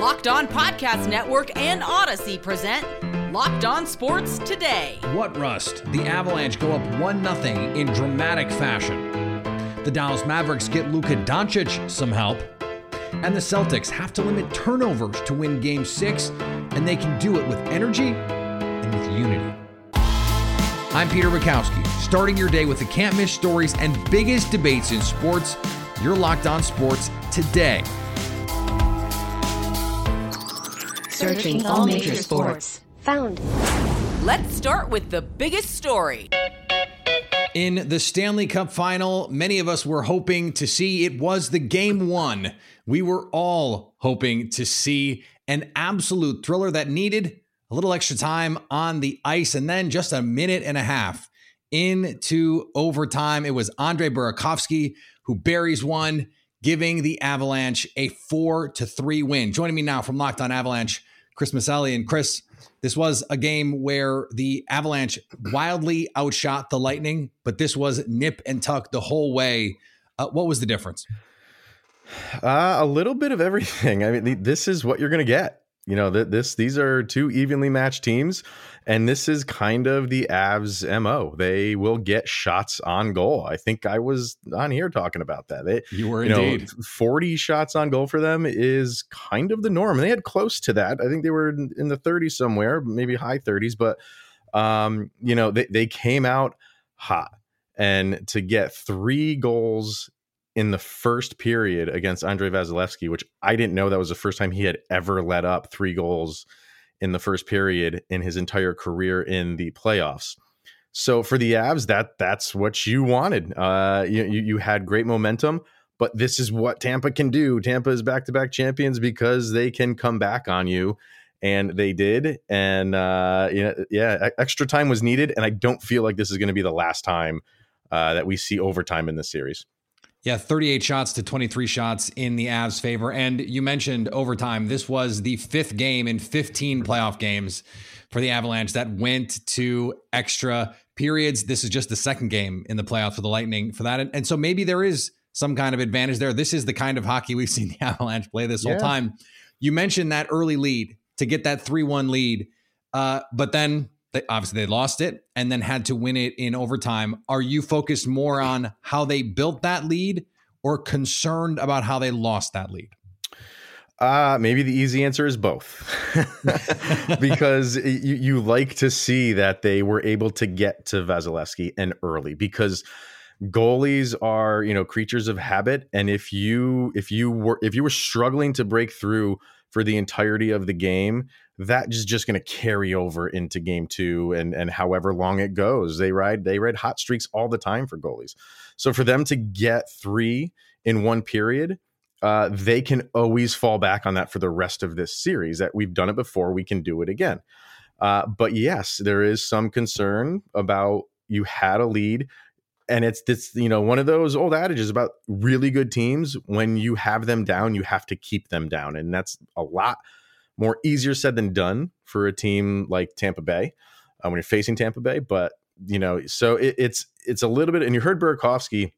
Locked On Podcast Network and Audacy present Locked On Sports Today. What rust? The Avalanche go up 1 0 in dramatic fashion. The Dallas Mavericks get Luka Doncic some help. And the Celtics have to limit turnovers to win game six, and they can do it with energy and with unity. I'm Peter Bukowski, starting your day with the can't miss stories and biggest debates in sports. You're locked on sports today. Searching all major sports. Found. Let's start with the biggest story. In the Stanley Cup final, many of us were hoping to see it was the game one. We were all hoping to see an absolute thriller that needed a little extra time on the ice and then just a minute and a half into overtime. It was Andre Burakovsky who buries one, giving the Avalanche a four to three win. Joining me now from Locked On Avalanche, Chris Maselli. And Chris, this was a game where the Avalanche wildly outshot the Lightning, but this was nip and tuck the whole way. Uh, what was the difference? Uh, a little bit of everything. I mean, this is what you're going to get. You know, that this these are two evenly matched teams, and this is kind of the Avs mo. They will get shots on goal. I think I was on here talking about that. They, you were you indeed. Know, Forty shots on goal for them is kind of the norm, and they had close to that. I think they were in the 30s somewhere, maybe high 30s, but um, you know, they they came out hot, and to get three goals in the first period against Andrei Vasilevskiy, which I didn't know that was the first time he had ever let up three goals in the first period in his entire career in the playoffs. So for the Avs, that that's what you wanted. Uh, you, you had great momentum, but this is what Tampa can do. Tampa is back to back champions because they can come back on you, and they did. And uh, you know, yeah, extra time was needed, and I don't feel like this is going to be the last time uh, that we see overtime in this series. Yeah, 38 shots to 23 shots in the Avs' favor. And you mentioned overtime. This was the fifth game in 15 playoff games for the Avalanche that went to extra periods. This is just the second game in the playoffs for the Lightning for that. And, and so maybe there is some kind of advantage there. This is the kind of hockey we've seen the Avalanche play this yeah. whole time. You mentioned that early lead to get that 3 1 lead. Uh, but then they, obviously they lost it and then had to win it in overtime. Are you focused more on how they built that lead or concerned about how they lost that lead? Uh, maybe the easy answer is both. because you, you like to see that they were able to get to Vasilevskiy and early because goalies are, you know, creatures of habit. And if you if you were if you were struggling to break through for the entirety of the game, that is just going to carry over into game two and and however long it goes. They ride they ride hot streaks all the time for goalies. So for them to get three in one period, uh, they can always fall back on that for the rest of this series. That we've done it before, we can do it again. Uh, but yes, there is some concern about you had a lead and it's this you know one of those old adages about really good teams when you have them down you have to keep them down and that's a lot more easier said than done for a team like Tampa Bay uh, when you're facing Tampa Bay. But you know, so it, it's it's a little bit. And you heard Burakovsky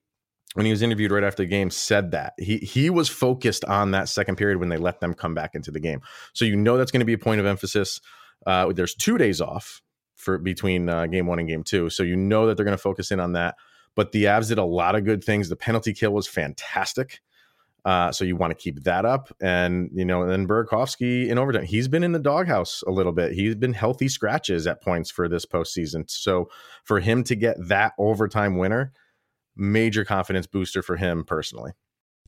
when he was interviewed right after the game said that he he was focused on that second period when they let them come back into the game. So you know that's going to be a point of emphasis. Uh, there's two days off for between uh, game one and game two, so you know that they're going to focus in on that. But the Avs did a lot of good things. The penalty kill was fantastic. Uh, so you want to keep that up. And, you know, and then Burakovsky in overtime, he's been in the doghouse a little bit. He's been healthy scratches at points for this postseason. So for him to get that overtime winner, major confidence booster for him personally.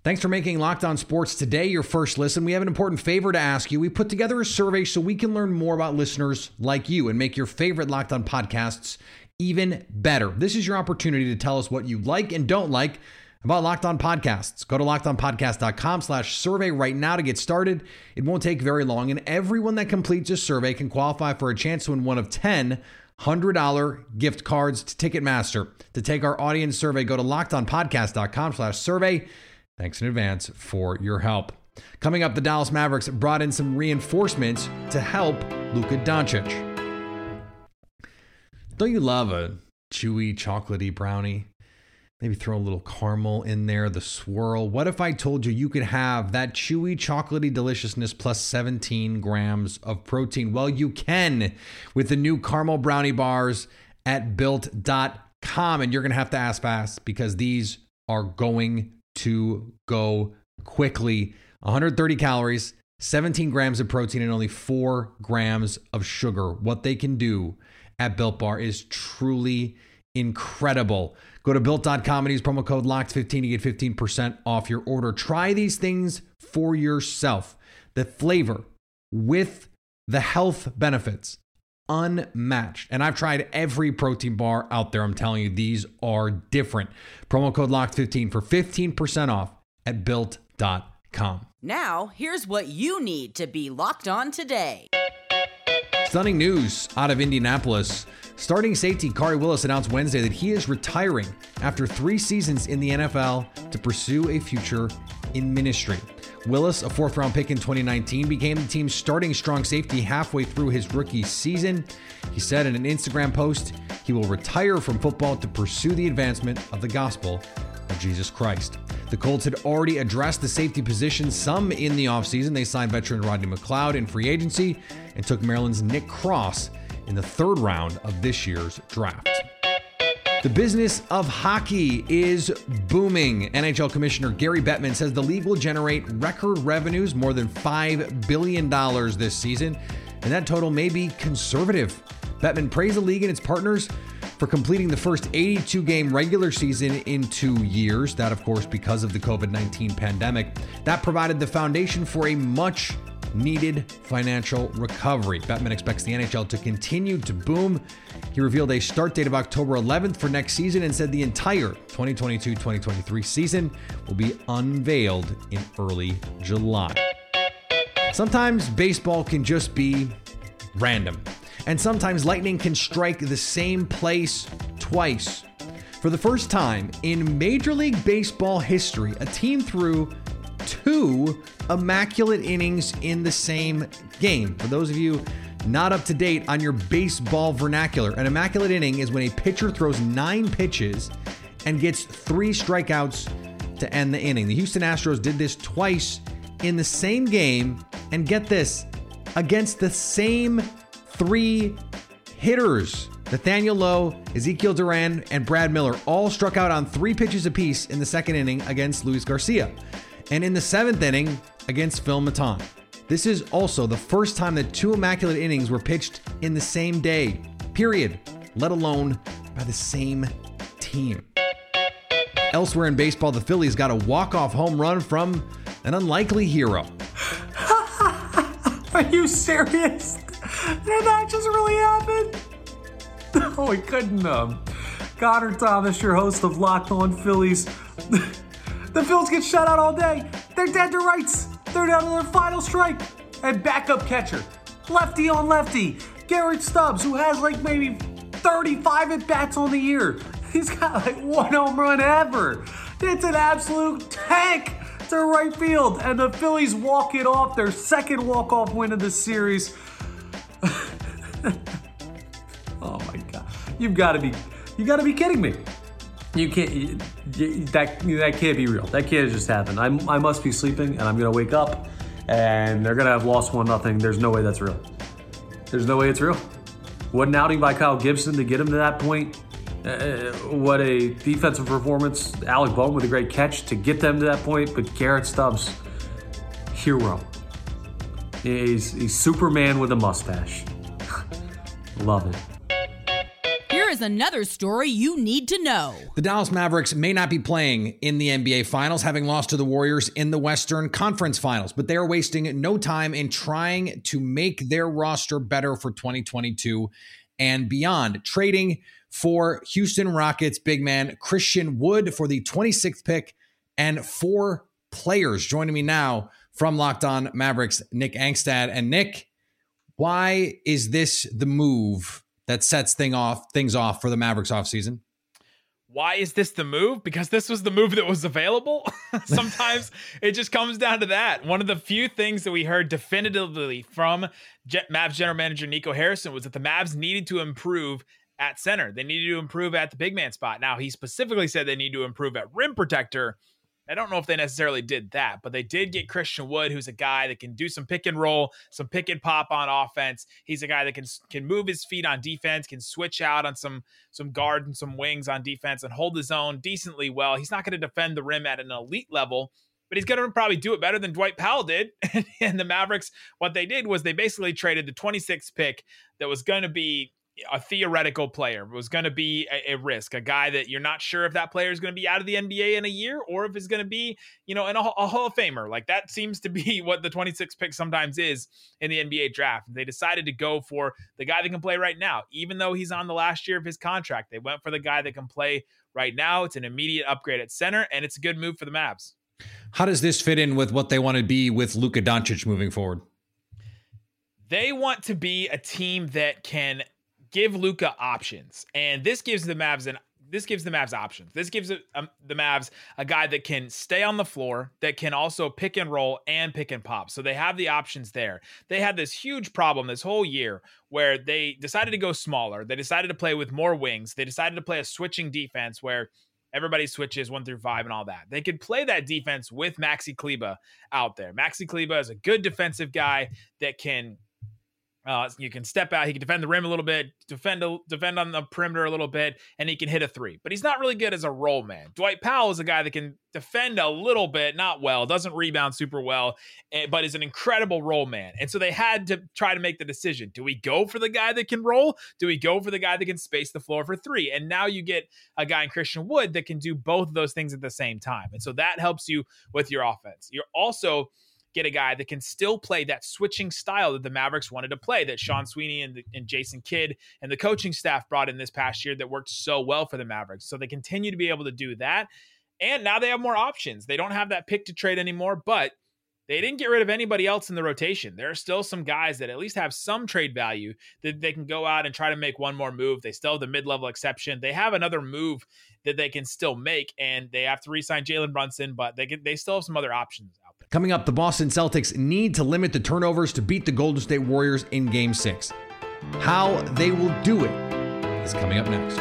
Thanks for making Locked On Sports today your first listen. We have an important favor to ask you. We put together a survey so we can learn more about listeners like you and make your favorite Locked On podcasts even better. This is your opportunity to tell us what you like and don't like about Locked On Podcasts. Go to lockedonpodcast.com slash survey right now to get started. It won't take very long, and everyone that completes a survey can qualify for a chance to win one of 10 $100 gift cards to Ticketmaster. To take our audience survey, go to lockedonpodcast.com slash survey. Thanks in advance for your help. Coming up, the Dallas Mavericks brought in some reinforcements to help Luka Doncic. Don't you love a chewy, chocolatey brownie? Maybe throw a little caramel in there, the swirl. What if I told you you could have that chewy, chocolatey deliciousness plus 17 grams of protein? Well, you can with the new caramel brownie bars at built.com. And you're going to have to ask fast because these are going to go quickly. 130 calories, 17 grams of protein, and only four grams of sugar. What they can do at Built Bar is truly incredible. Go to built.com and use promo code LOCKED15 to get 15% off your order. Try these things for yourself. The flavor with the health benefits, unmatched. And I've tried every protein bar out there. I'm telling you, these are different. Promo code LOCKED15 for 15% off at built.com. Now, here's what you need to be locked on today. Stunning news out of Indianapolis. Starting safety Khari Willis announced Wednesday that he is retiring after three seasons in the NFL to pursue a future in ministry. Willis, a fourth round pick in 2019, became the team's starting strong safety halfway through his rookie season. He said in an Instagram post he will retire from football to pursue the advancement of the gospel of Jesus Christ. The Colts had already addressed the safety position some in the offseason. They signed veteran Rodney McLeod in free agency and took Maryland's Nick Cross in the third round of this year's draft. The business of hockey is booming. NHL Commissioner Gary Bettman says the league will generate record revenues, more than $5 billion this season, and that total may be conservative. Bettman praised the league and its partners for completing the first 82 game regular season in two years. That, of course, because of the COVID 19 pandemic. That provided the foundation for a much needed financial recovery. Bettman expects the NHL to continue to boom. He revealed a start date of October 11th for next season and said the entire 2022 2023 season will be unveiled in early July. Sometimes baseball can just be random, and sometimes lightning can strike the same place twice. For the first time in Major League Baseball history, a team threw two immaculate innings in the same game. For those of you not up to date on your baseball vernacular, an immaculate inning is when a pitcher throws nine pitches and gets three strikeouts to end the inning. The Houston Astros did this twice in the same game, and get this, against the same three hitters. Nathaniel Lowe, Ezekiel Duran, and Brad Miller all struck out on three pitches apiece in the second inning against Luis Garcia and in the seventh inning against Phil Maton. This is also the first time that two immaculate innings were pitched in the same day, period, let alone by the same team. Elsewhere in baseball, the Phillies got a walk-off home run from an unlikely hero. Are you serious? Did that just really happen? Oh, it couldn't. Um, Connor Thomas, your host of Locked On Phillies. the Phillies get shut out all day. They're dead to rights. They're down to their final strike. And backup catcher, lefty on lefty, Garrett Stubbs, who has like maybe 35 at bats on the year. He's got like one home run ever. It's an absolute tank to right field, and the Phillies walk it off their second walk-off win of the series. You've got to be, you got to be kidding me. You can't. You, that that can't be real. That can't just happen. I I must be sleeping, and I'm gonna wake up, and they're gonna have lost one nothing. There's no way that's real. There's no way it's real. What an outing by Kyle Gibson to get him to that point. Uh, what a defensive performance. Alec Bohm with a great catch to get them to that point. But Garrett Stubbs, hero. He's, he's Superman with a mustache. Love it. Another story you need to know. The Dallas Mavericks may not be playing in the NBA Finals, having lost to the Warriors in the Western Conference Finals, but they are wasting no time in trying to make their roster better for 2022 and beyond. Trading for Houston Rockets big man Christian Wood for the 26th pick and four players. Joining me now from Locked On Mavericks, Nick Angstadt. And Nick, why is this the move that sets thing off things off for the Mavericks offseason? Why is this the move? Because this was the move that was available. Sometimes it just comes down to that. One of the few things that we heard definitively from Mavs general manager Nico Harrison was that the Mavs needed to improve at center. They needed to improve at the big man spot. Now, he specifically said they need to improve at rim protector. I don't know if they necessarily did that, but they did get Christian Wood, who's a guy that can do some pick and roll, some pick and pop on offense. He's a guy that can can move his feet on defense, can switch out on some some guard and some wings on defense, and hold his own decently well. He's not going to defend the rim at an elite level, but he's going to probably do it better than Dwight Powell did. and the Mavericks, what they did was they basically traded the 26th pick that was going to be a theoretical player was going to be a, a, risk, a guy that you're not sure if that player is going to be out of the NBA in a year or if it's going to be, you know, in a, a, Hall of Famer. Like that seems to be what the 26 pick sometimes is in the NBA draft. They decided to go for the guy that can play right now, even though he's on the last year of his contract. They went for the guy that can play right now. It's an immediate upgrade at center, and it's a good move for the Mavs. How does this fit in with what they want to be with Luka Doncic moving forward? They want to be a team that can give Luka options, and this gives the Mavs an this gives the Mavs options. This gives um, the Mavs a guy that can stay on the floor, that can also pick and roll and pick and pop. So they have the options there. They had this huge problem this whole year where they decided to go smaller. They decided to play with more wings. They decided to play a switching defense where everybody switches one through five and all that. They could play that defense with Maxi Kleber out there. Maxi Kleber is a good defensive guy that can uh, you can step out. He can defend the rim a little bit, defend a, defend on the perimeter a little bit, and he can hit a three. But he's not really good as a roll man. Dwight Powell is a guy that can defend a little bit, not well, doesn't rebound super well, eh, but is an incredible roll man. And so they had to try to make the decision: do we go for the guy that can roll? Do we go for the guy that can space the floor for three? And now you get a guy in Christian Wood that can do both of those things at the same time, and so that helps you with your offense. You're also get a guy that can still play that switching style that the Mavericks wanted to play, that Sean Sweeney and, the, and Jason Kidd and the coaching staff brought in this past year that worked so well for the Mavericks. So they continue to be able to do that. And now they have more options. They don't have that pick to trade anymore, but they didn't get rid of anybody else in the rotation. There are still some guys that at least have some trade value that they can go out and try to make one more move. They still have the mid level exception. They have another move that they can still make, and they have to re sign Jalen Brunson, but they can, they still have some other options Coming up, the Boston Celtics need to limit the turnovers to beat the Golden State Warriors in Game 6. How they will do it is coming up next.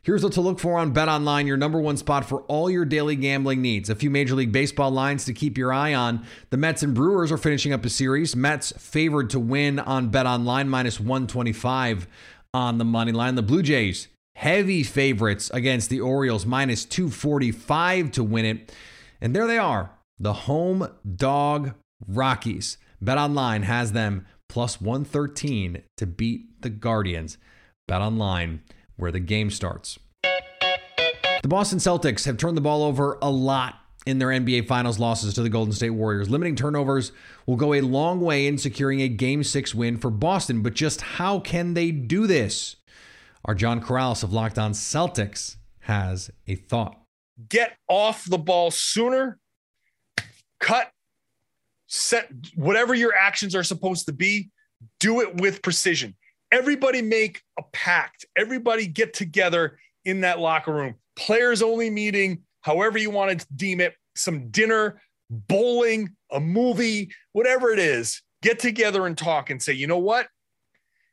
Here's what to look for on Bet Online, your number one spot for all your daily gambling needs. A few Major League Baseball lines to keep your eye on. The Mets and Brewers are finishing up a series. Mets favored to win on Bet Online, minus 125 on the money line. The Blue Jays, heavy favorites against the Orioles, minus 245 to win it. And there they are, the home dog Rockies. Bet Online has them plus 113 to beat the Guardians. Bet Online, where the game starts. The Boston Celtics have turned the ball over a lot in their NBA Finals losses to the Golden State Warriors. Limiting turnovers will go a long way in securing a Game 6 win for Boston, but just how can they do this? Our John Karalis of Locked On Celtics has a thought. Get off the ball sooner cut, set whatever your actions are supposed to be, do it with precision. Everybody make a pact. Everybody get together in that locker room. Players only meeting, however you want to deem it, some dinner, bowling, a movie, whatever it is. Get together and talk and say, you know what?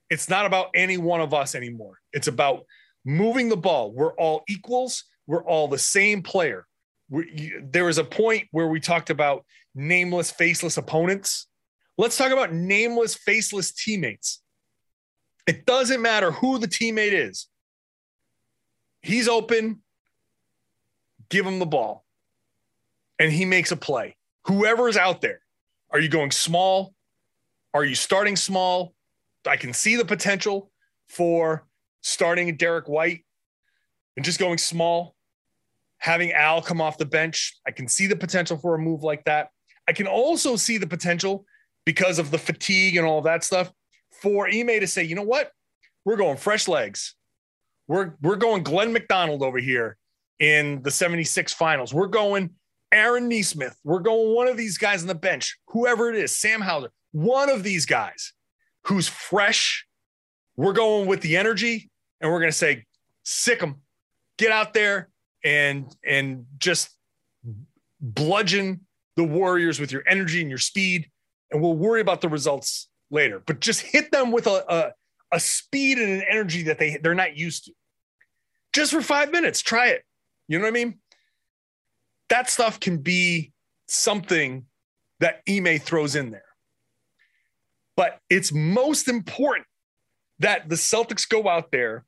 It's not about any one of us anymore. It's about moving the ball. We're all equals. We're all the same player we, there was a point where we talked about nameless, faceless opponents. Let's talk about nameless, faceless teammates. It doesn't matter who the teammate is. He's open, give him the ball, and he makes a play. Whoever is out there, are you going small? Are you starting small? I can see the potential for starting Derrick White and just going small having Al come off the bench, I can see the potential for a move like that. I can also see the potential because of the fatigue and all that stuff for Ime to say, you know what? We're going fresh legs. We're we're going Glenn McDonald over here in the 76 finals. We're going Aaron Nesmith. We're going one of these guys on the bench, whoever it is, Sam Hauser, one of these guys who's fresh. We're going with the energy and we're going to say, sick them, get out there, and and just bludgeon the Warriors with your energy and your speed, and we'll worry about the results later. But just hit them with a, a, a speed and an energy that they they're not used to. Just for five minutes, try it. You know what I mean? That stuff can be something that Ime throws in there. But it's most important that the Celtics go out there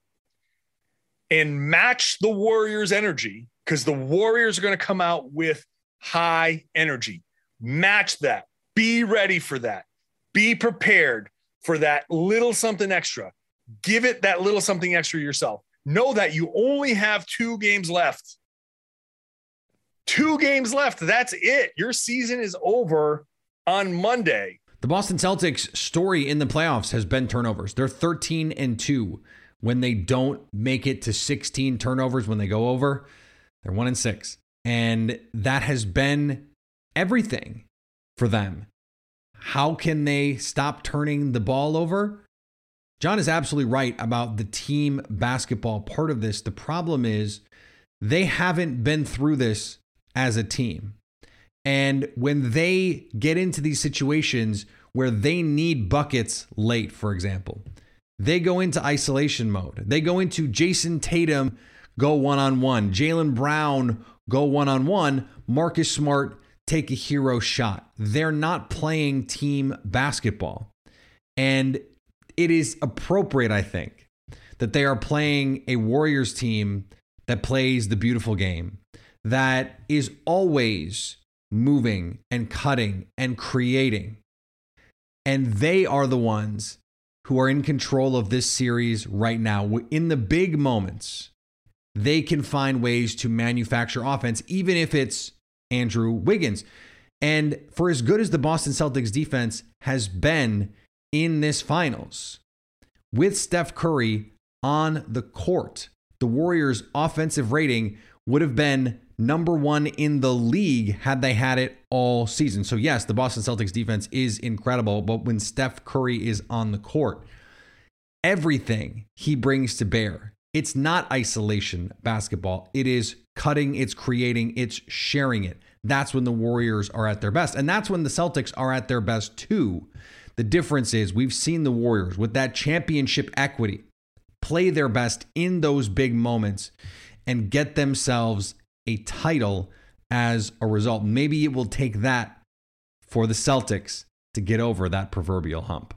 and match the Warriors' energy because the Warriors are going to come out with high energy. Match that. Be ready for that. Be prepared for that little something extra. Give it that little something extra yourself. Know that you only have two games left. Two games left. That's it. Your season is over on Monday. The Boston Celtics story in the playoffs has been turnovers. They're 13 and 2 when they don't make it to 16 turnovers when they go over. They're 1 and 6. And that has been everything for them. How can they stop turning the ball over? John is absolutely right about the team basketball part of this. The problem is they haven't been through this as a team. And when they get into these situations where they need buckets late, for example, they go into isolation mode. They go into Jayson Tatum go one on one, Jaylen Brown go one on one, Marcus Smart take a hero shot. They're not playing team basketball. And it is appropriate, I think, that they are playing a Warriors team that plays the beautiful game, that is always moving and cutting and creating. And they are the ones who are in control of this series right now. In the big moments, they can find ways to manufacture offense, even if it's Andrew Wiggins. And for as good as the Boston Celtics defense has been in this finals, with Steph Curry on the court, the Warriors' offensive rating would have been number one in the league had they had it all season. So, yes, the Boston Celtics defense is incredible, but when Steph Curry is on the court, everything he brings to bear, it's not isolation basketball. It is cutting, it's creating, it's sharing it. That's when the Warriors are at their best. And that's when the Celtics are at their best too. The difference is we've seen the Warriors with that championship equity play their best in those big moments and get themselves a title as a result. Maybe it will take that for the Celtics to get over that proverbial hump.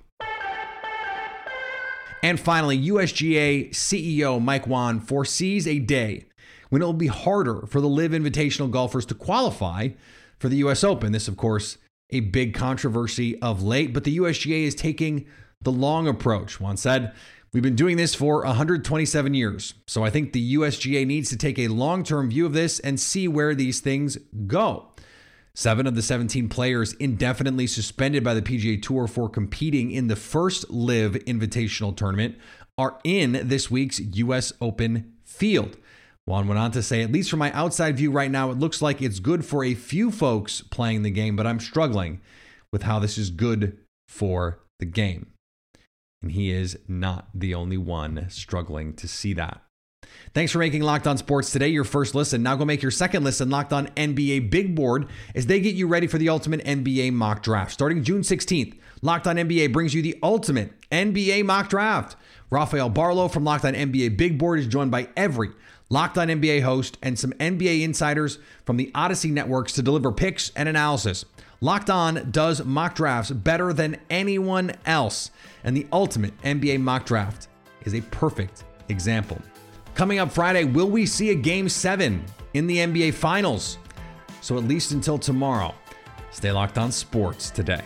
And finally, USGA CEO Mike Whan foresees a day when it will be harder for the LIV Invitational golfers to qualify for the US Open. This, of course, a big controversy of late, but the USGA is taking the long approach. Whan said, We've been doing this for 127 years. So I think the USGA needs to take a long term view of this and see where these things go. Seven of the 17 players indefinitely suspended by the PGA Tour for competing in the first LIV Invitational Tournament are in this week's US Open field. Whan went on to say, at least from my outside view right now, it looks like it's good for a few folks playing the game, but I'm struggling with how this is good for the game. And he is not the only one struggling to see that. Thanks for making Locked On Sports today your first listen. Now go make your second listen Locked On NBA Big Board as they get you ready for the ultimate NBA mock draft. Starting June 16th, Locked On NBA brings you the ultimate NBA mock draft. Rafael Barlowe from Locked On NBA Big Board is joined by every Locked On NBA host and some NBA insiders from the Audacy networks to deliver picks and analysis. Locked On does mock drafts better than anyone else, and the ultimate NBA mock draft is a perfect example. Coming up Friday, will we see a game seven in the NBA Finals? So, at least until tomorrow, stay locked on sports today.